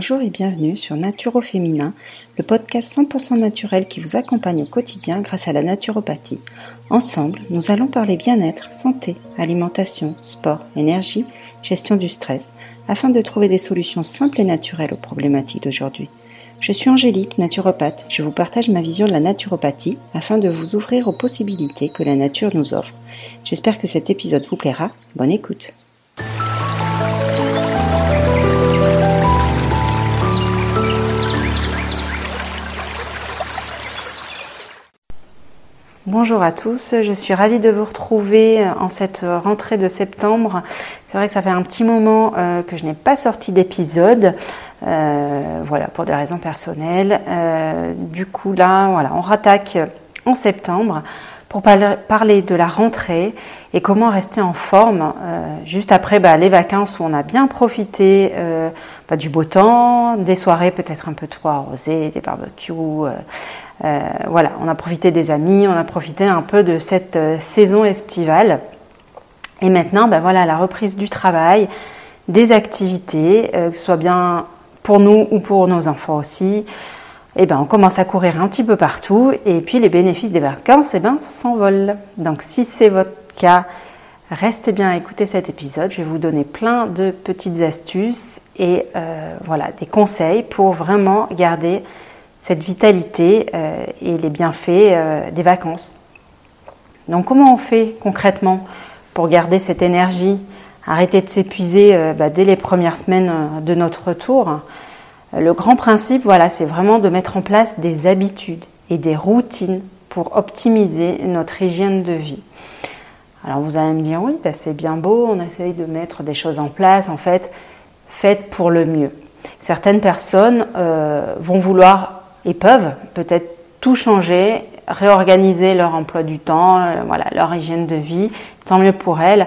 Bonjour et bienvenue sur Naturo Féminin, le podcast 100% naturel qui vous accompagne au quotidien grâce à la naturopathie. Ensemble, nous allons parler bien-être, santé, alimentation, sport, énergie, gestion du stress, afin de trouver des solutions simples et naturelles aux problématiques d'aujourd'hui. Je suis Angélique, naturopathe. Je vous partage ma vision de la naturopathie afin de vous ouvrir aux possibilités que la nature nous offre. J'espère que cet épisode vous plaira. Bonne écoute. Bonjour à tous, je suis ravie de vous retrouver en cette rentrée de septembre. C'est vrai que ça fait un petit moment euh, que je n'ai pas sorti d'épisode, euh, voilà, pour des raisons personnelles. Euh, du coup, là, voilà, on rattaque en septembre pour parler de la rentrée et comment rester en forme juste après bah, les vacances où on a bien profité bah, du beau temps, des soirées peut-être un peu trop arrosées, des barbecues euh, voilà, on a profité des amis, on a profité un peu de cette euh, saison estivale. Et maintenant, ben voilà, la reprise du travail, des activités, euh, que ce soit bien pour nous ou pour nos enfants aussi. Et eh ben, on commence à courir un petit peu partout et puis les bénéfices des vacances eh ben, s'envolent. Donc si c'est votre cas, restez bien à écouter cet épisode. Je vais vous donner plein de petites astuces et voilà, des conseils pour vraiment garder cette vitalité euh, et les bienfaits euh, des vacances. Donc comment on fait concrètement pour garder cette énergie, arrêter de s'épuiser euh, bah, dès les premières semaines de notre retour? Le grand principe, voilà, c'est vraiment de mettre en place des habitudes et des routines pour optimiser notre hygiène de vie. Alors vous allez me dire oui, bah, c'est bien beau, on essaye de mettre des choses en place, en fait, faites pour le mieux. Certaines personnes vont vouloir et peuvent peut-être tout changer, réorganiser leur emploi du temps, euh, voilà, leur hygiène de vie, tant mieux pour elles.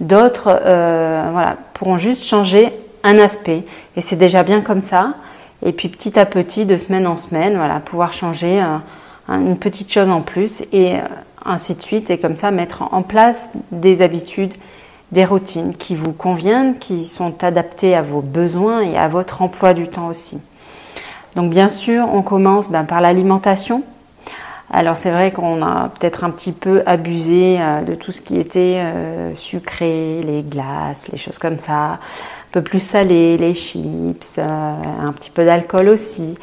D'autres euh, pourront juste changer un aspect et c'est déjà bien comme ça. Et puis petit à petit, de semaine en semaine, voilà, pouvoir changer euh, une petite chose en plus et ainsi de suite. Et comme ça, mettre en place des habitudes, des routines qui vous conviennent, qui sont adaptées à vos besoins et à votre emploi du temps aussi. Donc bien sûr, on commence ben, par l'alimentation. Alors c'est vrai qu'on a peut-être un petit peu abusé euh, de tout ce qui était euh, sucré, les glaces, les choses comme ça, un peu plus salé, les chips, euh, un petit peu d'alcool aussi.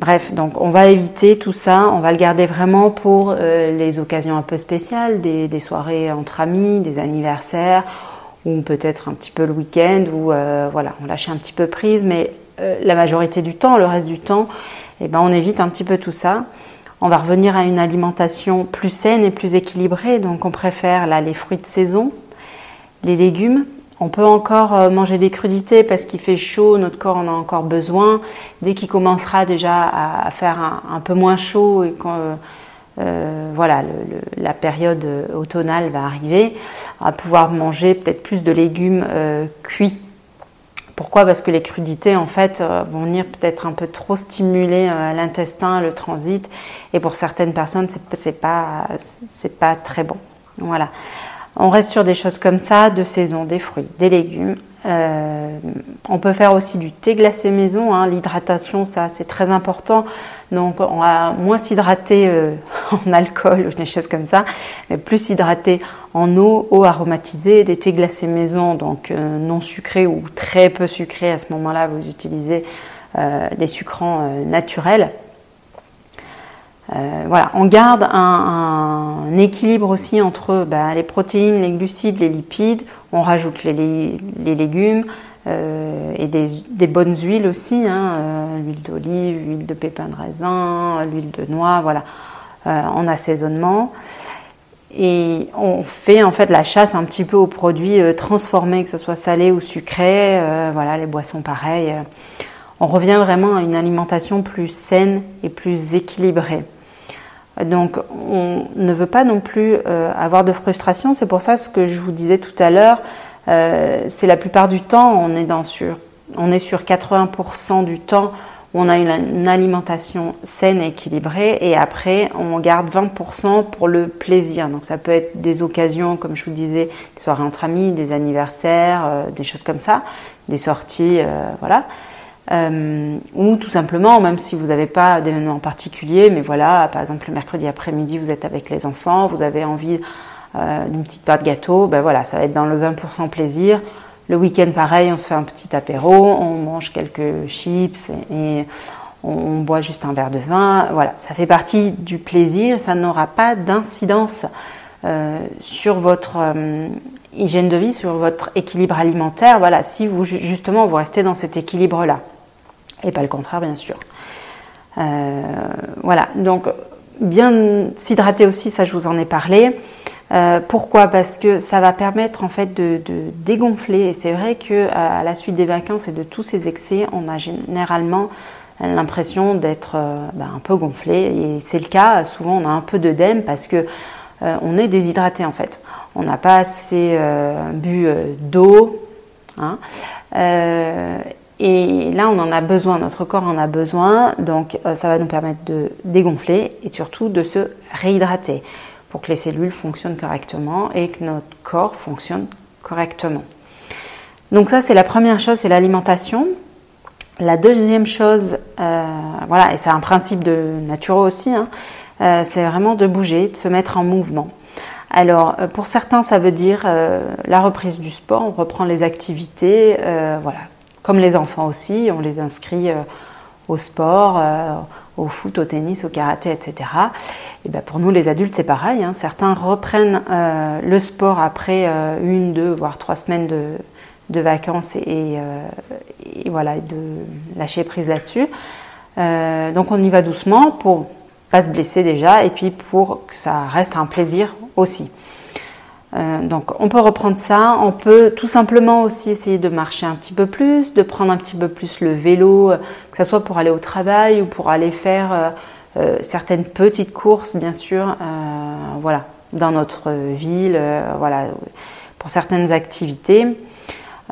Bref, donc on va éviter tout ça, on va le garder vraiment pour les occasions un peu spéciales, des, soirées entre amis, des anniversaires, ou peut-être un petit peu le week-end, où voilà, on lâche un petit peu prise, mais la majorité du temps, le reste du temps, eh ben, on évite un petit peu tout ça. On va revenir à une alimentation plus saine et plus équilibrée. Donc on préfère là, les fruits de saison, les légumes. On peut encore euh, manger des crudités parce qu'il fait chaud, notre corps en a encore besoin. Dès qu'il commencera déjà à, faire un, peu moins chaud et quand euh, voilà, la période automnale va arriver, on va pouvoir manger peut-être plus de légumes cuits pourquoi? Parce que les crudités, en fait, euh, vont venir peut-être un peu trop stimuler euh, l'intestin, le transit, et pour certaines personnes, c'est pas, c'est pas très bon. Voilà. On reste sur des choses comme ça, de saison, des fruits, des légumes. Euh, on peut faire aussi du thé glacé maison. Hein. L'hydratation, ça, c'est très important. Donc, on va moins s'hydrater euh, en alcool ou des choses comme ça, mais plus s'hydrater en eau, eau aromatisée, des thés glacés maison, donc euh, non sucrés ou très peu sucrés. À ce moment-là, vous utilisez des sucrants naturels. voilà, on garde un, équilibre aussi entre bah, les protéines, les glucides, les lipides. On rajoute les légumes, euh, et des, bonnes huiles aussi, hein, euh, l'huile d'olive, l'huile de pépin de raisin, l'huile de noix, voilà, euh, en assaisonnement. Et on fait en fait la chasse un petit peu aux produits transformés, que ce soit salé ou sucré, voilà, les boissons pareilles. On revient vraiment à une alimentation plus saine et plus équilibrée. Donc on ne veut pas non plus avoir de frustration, c'est pour ça ce que je vous disais tout à l'heure, euh, c'est la plupart du temps, on est, dans sur, on est sur 80% du temps où on a une, alimentation saine et équilibrée et après on garde 20% pour le plaisir. Donc ça peut être des occasions, comme je vous disais, des soirées entre amis, des anniversaires, euh, des choses comme ça, des sorties, euh, voilà. Euh, ou tout simplement, même si vous n'avez pas d'événement particulier, mais voilà, par exemple le mercredi après-midi, vous êtes avec les enfants, vous avez envie euh, d'une petite part de gâteau, ben voilà, ça va être dans le 20% plaisir. Le week-end, pareil, on se fait un petit apéro, on mange quelques chips et, on, boit juste un verre de vin. Voilà, ça fait partie du plaisir, ça n'aura pas d'incidence euh, sur votre hygiène de vie, sur votre équilibre alimentaire. Voilà, si vous justement vous restez dans cet équilibre-là et pas le contraire bien sûr. Euh, voilà, donc bien s'hydrater aussi, ça je vous en ai parlé. Euh, pourquoi? Parce que ça va permettre en fait de, dégonfler. Et c'est vrai que à la suite des vacances et de tous ces excès, on a généralement l'impression d'être euh, ben, un peu gonflé. Et c'est le cas. Souvent, on a un peu d'œdème parce que on est déshydraté en fait. On n'a pas assez bu d'eau. Hein, et là, on en a besoin, notre corps en a besoin, donc euh, ça va nous permettre de dégonfler et surtout de se réhydrater pour que les cellules fonctionnent correctement et que notre corps fonctionne correctement. Donc ça, c'est la première chose, c'est l'alimentation. La deuxième chose, euh, voilà, et c'est un principe de nature aussi, hein, euh, c'est vraiment de bouger, de se mettre en mouvement. Alors, pour certains, ça veut dire la reprise du sport, on reprend les activités, voilà, comme les enfants aussi, on les inscrit euh, au sport, euh, au foot, au tennis, au karaté, etc. Et ben pour nous les adultes c'est pareil. Hein. Certains reprennent euh, le sport après une, deux, voire trois semaines de, vacances et, voilà de lâcher prise là-dessus. donc on y va doucement pour pas se blesser déjà et puis pour que ça reste un plaisir aussi. Euh, donc on peut reprendre ça, on peut tout simplement aussi essayer de marcher un petit peu plus, de prendre un petit peu plus le vélo, euh, que ce soit pour aller au travail ou pour aller faire euh, certaines petites courses bien sûr, voilà, dans notre ville, voilà, pour certaines activités.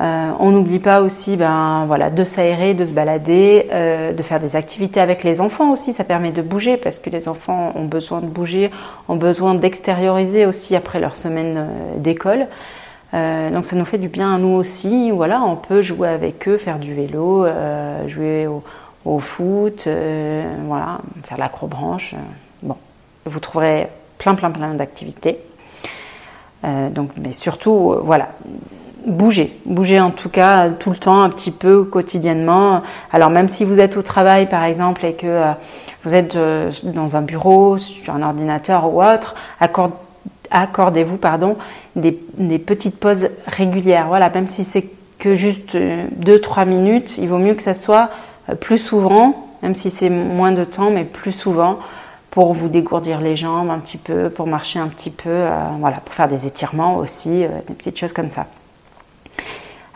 Euh, on n'oublie pas aussi ben, voilà, de s'aérer, de se balader, euh, de faire des activités avec les enfants aussi. Ça permet de bouger parce que les enfants ont besoin de bouger, ont besoin d'extérioriser aussi après leur semaine euh, d'école. donc ça nous fait du bien à nous aussi. Voilà, on peut jouer avec eux, faire du vélo, jouer au, foot, voilà, faire l'acrobranche. bon, vous trouverez plein plein plein d'activités. mais surtout, voilà, bouger, bouger en tout cas tout le temps, un petit peu quotidiennement. Alors même si vous êtes au travail par exemple et que euh, vous êtes euh, dans un bureau, sur un ordinateur ou autre, accordez-vous pardon des, petites pauses régulières. Voilà, même si c'est que juste 2-3 euh, minutes, il vaut mieux que ça soit plus souvent, même si c'est moins de temps, mais plus souvent pour vous dégourdir les jambes un petit peu, pour marcher un petit peu, voilà, pour faire des étirements aussi, des petites choses comme ça.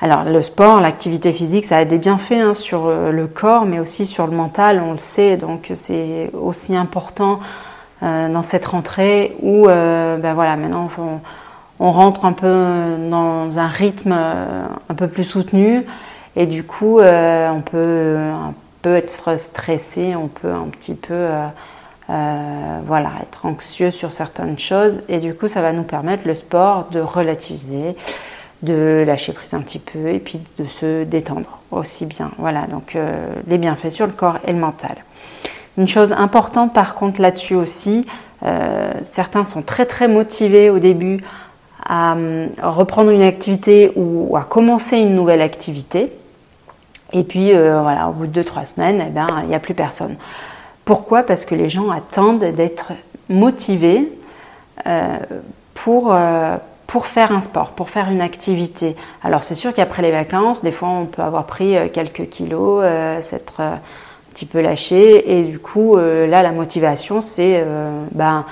Alors le sport, l'activité physique, ça a des bienfaits hein, sur euh, le corps, mais aussi sur le mental, on le sait, donc c'est aussi important euh, dans cette rentrée où, euh, ben voilà, maintenant on, rentre un peu dans un rythme un peu plus soutenu, et du coup on peut un peu être stressé, on peut un petit peu voilà, être anxieux sur certaines choses, et du coup ça va nous permettre le sport de relativiser de lâcher prise un petit peu et puis de se détendre aussi bien. Voilà, donc euh, les bienfaits sur le corps et le mental. Une chose importante par contre là-dessus aussi, euh, certains sont très très motivés au début à euh, reprendre une activité ou à commencer une nouvelle activité. Et puis voilà, au bout de 2-3 semaines, eh ben, il n'y a plus personne. Pourquoi? Parce que les gens attendent d'être motivés pour, pour faire un sport, pour faire une activité. Alors c'est sûr qu'après les vacances, des fois on peut avoir pris euh, quelques kilos, euh, s'être euh, un petit peu lâché et du coup là la motivation c'est ben,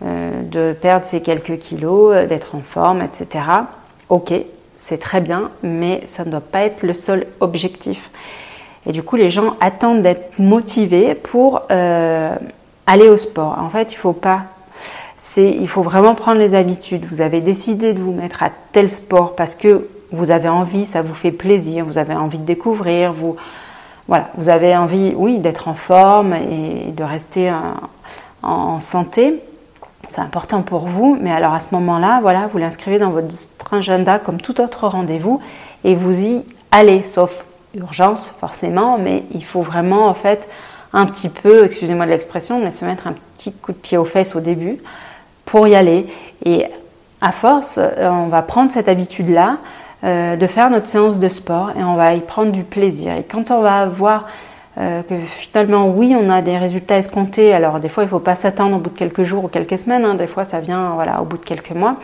de perdre ces quelques kilos, d'être en forme, etc. Ok, c'est très bien, mais ça ne doit pas être le seul objectif. Et du coup les gens attendent d'être motivés pour aller au sport. En fait il ne faut pas il faut vraiment prendre les habitudes. Vous avez décidé de vous mettre à tel sport parce que vous avez envie, ça vous fait plaisir, vous avez envie de découvrir, vous voilà, vous avez envie, oui, d'être en forme et de rester en, santé. C'est important pour vous, mais alors à ce moment-là, voilà, vous l'inscrivez dans votre agenda comme tout autre rendez-vous et vous y allez, sauf urgence forcément, mais il faut vraiment en fait un petit peu, excusez-moi de l'expression, mais se mettre un petit coup de pied aux fesses au début pour y aller. Et à force, euh, on va prendre cette habitude-là euh, de faire notre séance de sport et on va y prendre du plaisir. Et quand on va voir euh, que finalement, oui, on a des résultats escomptés, alors des fois, il faut pas s'attendre au bout de quelques jours ou quelques semaines, hein. des fois, ça vient voilà, au bout de quelques mois.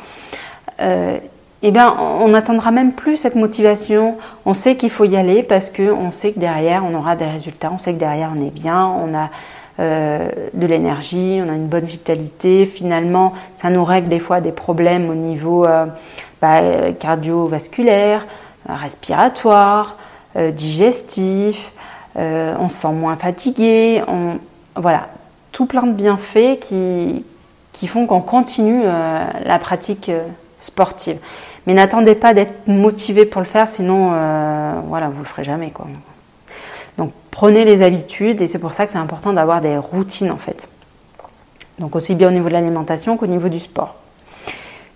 eh bien, on n'attendra même plus cette motivation. On sait qu'il faut y aller parce qu'on sait que derrière, on aura des résultats, on sait que derrière, on est bien, on a euh, de l'énergie, on a une bonne vitalité. Finalement, ça nous règle des fois des problèmes au niveau euh, bah, cardiovasculaire, respiratoire, euh, digestif. on se sent moins fatigué. Voilà, tout plein de bienfaits qui, qui font qu'on continue la pratique sportive. Mais n'attendez pas d'être motivé pour le faire, sinon, voilà, vous le ferez jamais, quoi. Prenez les habitudes et c'est pour ça que c'est important d'avoir des routines en fait. Donc aussi bien au niveau de l'alimentation qu'au niveau du sport.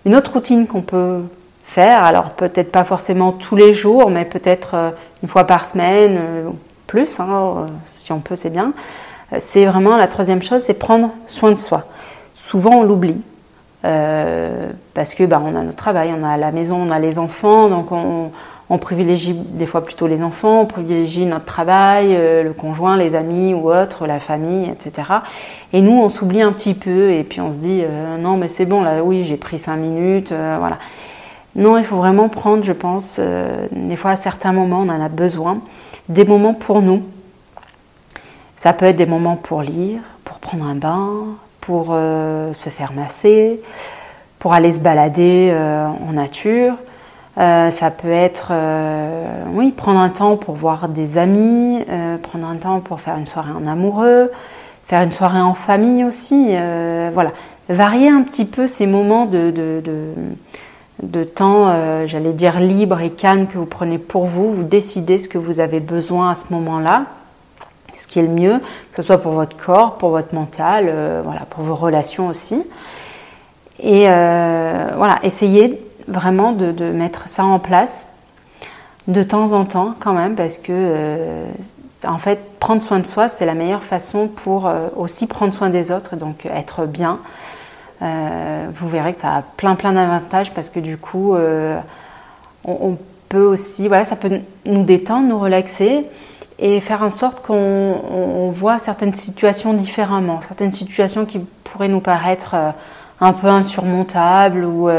Une autre routine qu'on peut faire, alors peut-être pas forcément tous les jours, mais peut-être euh, une fois par semaine, euh, plus, hein, euh, si on peut c'est bien, c'est vraiment la troisième chose, c'est prendre soin de soi. Souvent on l'oublie. parce que bah, on a notre travail, on a la maison, on a les enfants, donc on, on privilégie des fois plutôt les enfants, on privilégie notre travail, euh, le conjoint, les amis ou autres, la famille, etc. Et nous, on s'oublie un petit peu et puis on se dit euh, non mais c'est bon là, oui j'ai pris cinq minutes, euh, voilà. Non, il faut vraiment prendre, je pense, des fois à certains moments on en a besoin, des moments pour nous. Ça peut être des moments pour lire, pour prendre un bain, pour se faire masser, pour aller se balader en nature. Euh, ça peut être, euh, oui, prendre un temps pour voir des amis, euh, prendre un temps pour faire une soirée en amoureux, faire une soirée en famille aussi. voilà, varier un petit peu ces moments de, de, de, de temps, j'allais dire libre et calme que vous prenez pour vous. Vous décidez ce que vous avez besoin à ce moment-là, ce qui est le mieux, que ce soit pour votre corps, pour votre mental, voilà, pour vos relations aussi. Et voilà, essayez vraiment de, mettre ça en place de temps en temps quand même parce que euh, en fait prendre soin de soi c'est la meilleure façon pour euh, aussi prendre soin des autres donc être bien. Euh, vous verrez que ça a plein plein d'avantages parce que du coup on, peut aussi voilà ça peut nous détendre nous relaxer et faire en sorte qu'on voit certaines situations différemment certaines situations qui pourraient nous paraître un peu insurmontables ou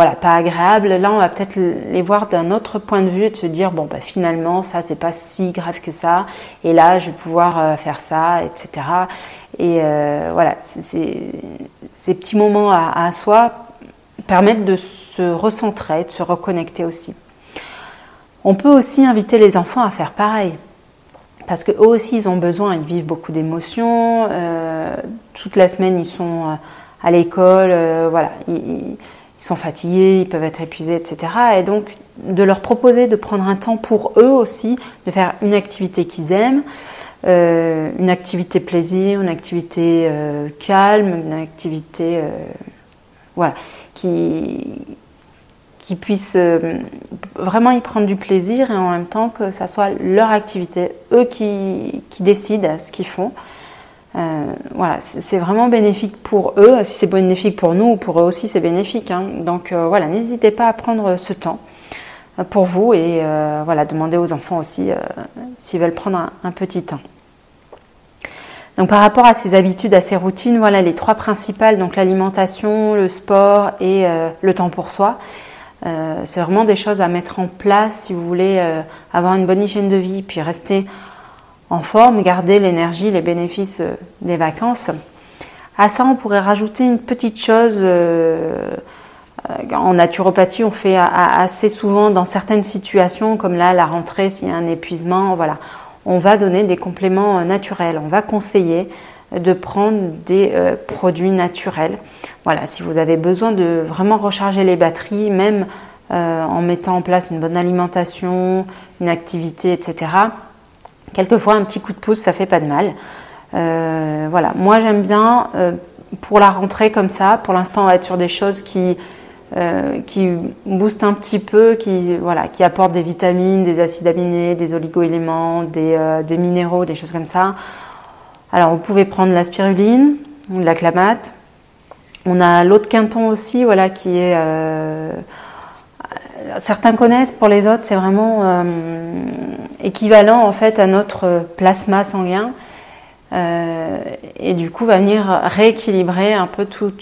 voilà, pas agréable. Là, on va peut-être les voir d'un autre point de vue et de se dire bon, bah, finalement, ça, c'est pas si grave que ça. Et là, je vais pouvoir euh, faire ça, etc. Et euh, voilà, ces petits moments à, soi permettent de se recentrer, de se reconnecter aussi. On peut aussi inviter les enfants à faire pareil. Parce qu'eux aussi, ils ont besoin, ils vivent beaucoup d'émotions. Euh, toute la semaine, ils sont à l'école. voilà. Ils sont fatigués, ils peuvent être épuisés, etc. Et donc de leur proposer de prendre un temps pour eux aussi, de faire une activité qu'ils aiment, euh, une activité plaisir, une activité euh, calme, une activité euh, voilà, qui, qui puisse vraiment y prendre du plaisir et en même temps que ça soit leur activité, eux qui, qui décident ce qu'ils font. Euh, voilà, c'est vraiment bénéfique pour eux. Si c'est bénéfique pour nous, pour eux aussi, c'est bénéfique. Hein. Donc euh, voilà, n'hésitez pas à prendre ce temps euh, pour vous et voilà, demandez aux enfants aussi s'ils veulent prendre un, petit temps. Donc par rapport à ces habitudes, à ces routines, voilà les trois principales, donc l'alimentation, le sport et le temps pour soi. c'est vraiment des choses à mettre en place si vous voulez avoir une bonne hygiène de vie, puis rester en forme, garder l'énergie, les bénéfices euh, des vacances. À ça, on pourrait rajouter une petite chose. Euh, euh, en naturopathie, on fait assez souvent dans certaines situations, comme là, la rentrée, s'il y a un épuisement, voilà, on va donner des compléments naturels. On va conseiller de prendre des produits naturels. Voilà, si vous avez besoin de vraiment recharger les batteries, même en mettant en place une bonne alimentation, une activité, etc Quelquefois, un petit coup de pouce, ça fait pas de mal. Euh, voilà, moi j'aime bien euh, pour la rentrée comme ça. Pour l'instant, on va être sur des choses qui qui booste un petit peu, qui, voilà, qui apporte des vitamines, des acides aminés, des oligoéléments, des, des minéraux, des choses comme ça. Alors, vous pouvez prendre la spiruline ou la clamate. On a l'autre quinton aussi, voilà, qui est certains connaissent, pour les autres, c'est vraiment euh, équivalent en fait à notre plasma sanguin. Euh, et du coup, va venir rééquilibrer un peu tout,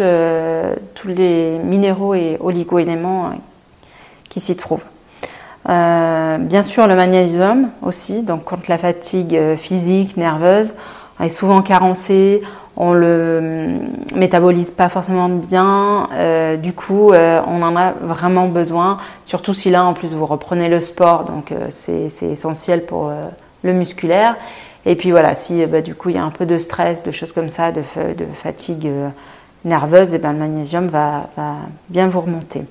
euh, tous les minéraux et oligo-éléments qui s'y trouvent. bien sûr, le magnésium aussi, donc contre la fatigue physique, nerveuse, est souvent carencé on le hum, métabolise pas forcément bien. Euh, du coup, euh, on en a vraiment besoin, surtout si là en plus vous reprenez le sport, donc euh, c'est essentiel pour le musculaire. Et puis voilà, si bah, du coup il y a un peu de stress, de choses comme ça, de, fatigue nerveuse, et eh ben, le magnésium va, bien vous remonter.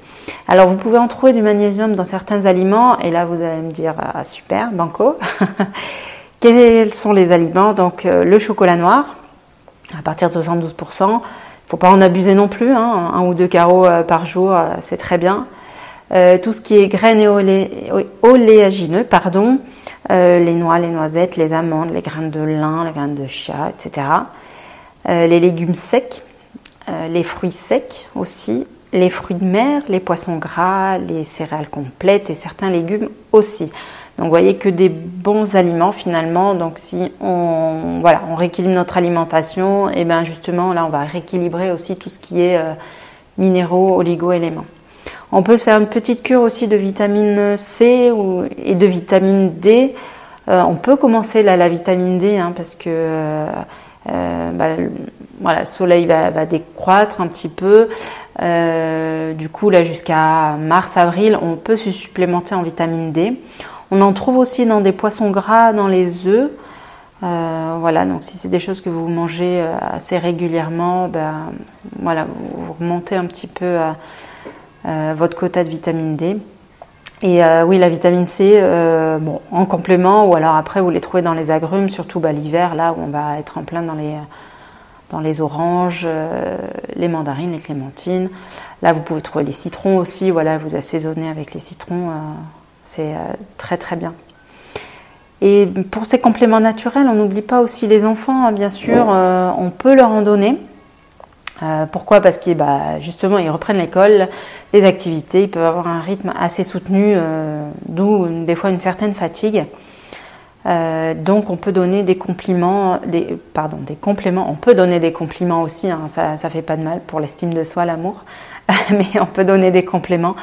Alors vous pouvez en trouver du magnésium dans certains aliments, et là vous allez me dire ah, super, banco. Quels sont les aliments? Donc le chocolat noir, à partir de 72%. Il ne faut pas en abuser non plus, hein. un ou deux carreaux euh, par jour, euh, c'est très bien. Euh, tout ce qui est graines et oléagineux, pardon, les noix, les noisettes, les amandes, les graines de lin, les graines de chia, etc. les légumes secs, les fruits secs aussi, les fruits de mer, les poissons gras, les céréales complètes et certains légumes aussi. Donc vous voyez que des bons aliments finalement. Donc si on, voilà, on rééquilibre notre alimentation, et bien justement là on va rééquilibrer aussi tout ce qui est euh, minéraux, oligo-éléments. On peut se faire une petite cure aussi de vitamine C et de vitamine D. Euh, on peut commencer la vitamine D hein, parce que euh, bah, voilà, le soleil va, va, décroître un petit peu. du coup, là jusqu'à mars-avril, on peut se supplémenter en vitamine D. On en trouve aussi dans des poissons gras, dans les œufs. Euh, voilà, donc si c'est des choses que vous mangez euh, assez régulièrement, ben, vous remontez un petit peu euh, votre quota de vitamine D. Et oui, la vitamine C, en complément, ou alors après vous les trouvez dans les agrumes, surtout bah, l'hiver, là où on va être en plein dans les, dans les oranges, les mandarines, les clémentines. Là, vous pouvez trouver les citrons aussi, voilà, vous assaisonnez avec les citrons c'est euh, très très bien. Et pour ces compléments naturels, on n'oublie pas aussi les enfants, hein, bien sûr, euh, on peut leur en donner. Euh, pourquoi? Parce qu'ils bah, justement ils reprennent l'école, les activités, ils peuvent avoir un rythme assez soutenu, d'où des fois une certaine fatigue. donc on peut donner des compliments, des, pardon, des compléments. On peut donner des compliments aussi, hein, ça, ne fait pas de mal pour l'estime de soi, l'amour, mais on peut donner des compléments.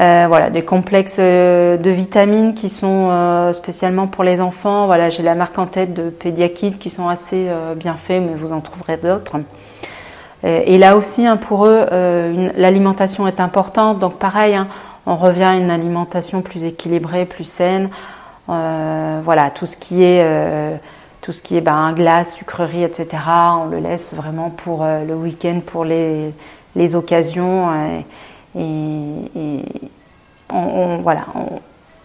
Euh, voilà, des complexes euh, de vitamines qui sont euh, spécialement pour les enfants. Voilà, j'ai la marque en tête de Pediakid qui sont assez bien faits, mais vous en trouverez d'autres. Et là aussi, hein, pour eux, l'alimentation est importante. Donc pareil, hein, on revient à une alimentation plus équilibrée, plus saine. voilà, tout ce qui est tout ce qui est ben, glace, sucrerie, etc. On le laisse vraiment pour le week-end, pour les, occasions. On, voilà,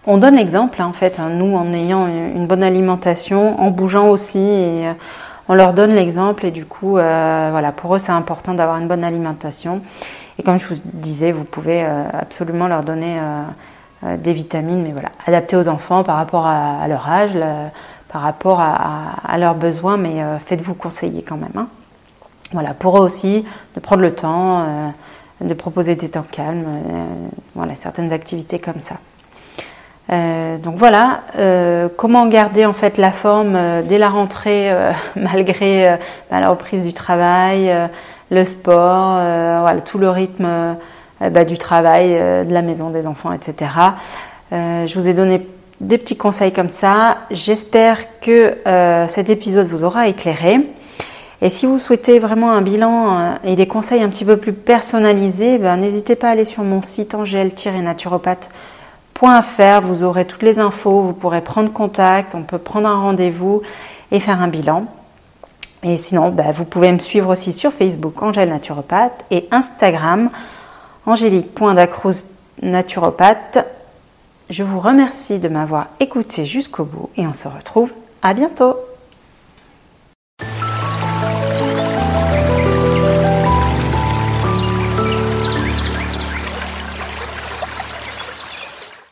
on, donne l'exemple hein, en fait, hein, nous en ayant une bonne alimentation, en bougeant aussi, et euh, on leur donne l'exemple et du coup, euh, voilà, pour eux c'est important d'avoir une bonne alimentation. Et comme je vous disais, vous pouvez euh, absolument leur donner des vitamines, mais voilà, adaptées aux enfants par rapport à, leur âge, par rapport à, leurs besoins, mais faites-vous conseiller quand même. Hein. Voilà, pour eux aussi, de prendre le temps de proposer des temps calmes, euh, voilà, certaines activités comme ça. Euh, donc voilà, euh, comment garder en fait la forme dès la rentrée malgré bah, la reprise du travail, le sport, voilà, tout le rythme bah, du travail, de la maison, des enfants, etc. je vous ai donné des petits conseils comme ça. J'espère que cet épisode vous aura éclairé. Et si vous souhaitez vraiment un bilan euh, et des conseils un petit peu plus personnalisés, ben, n'hésitez pas à aller sur mon site angel-naturopathe.fr. Vous aurez toutes les infos, vous pourrez prendre contact, on peut prendre un rendez-vous et faire un bilan. Et sinon, ben, vous pouvez me suivre aussi sur Facebook Angèle Naturopathe et Instagram angélique.dacruz naturopathe. Je vous remercie de m'avoir écouté jusqu'au bout et on se retrouve à bientôt.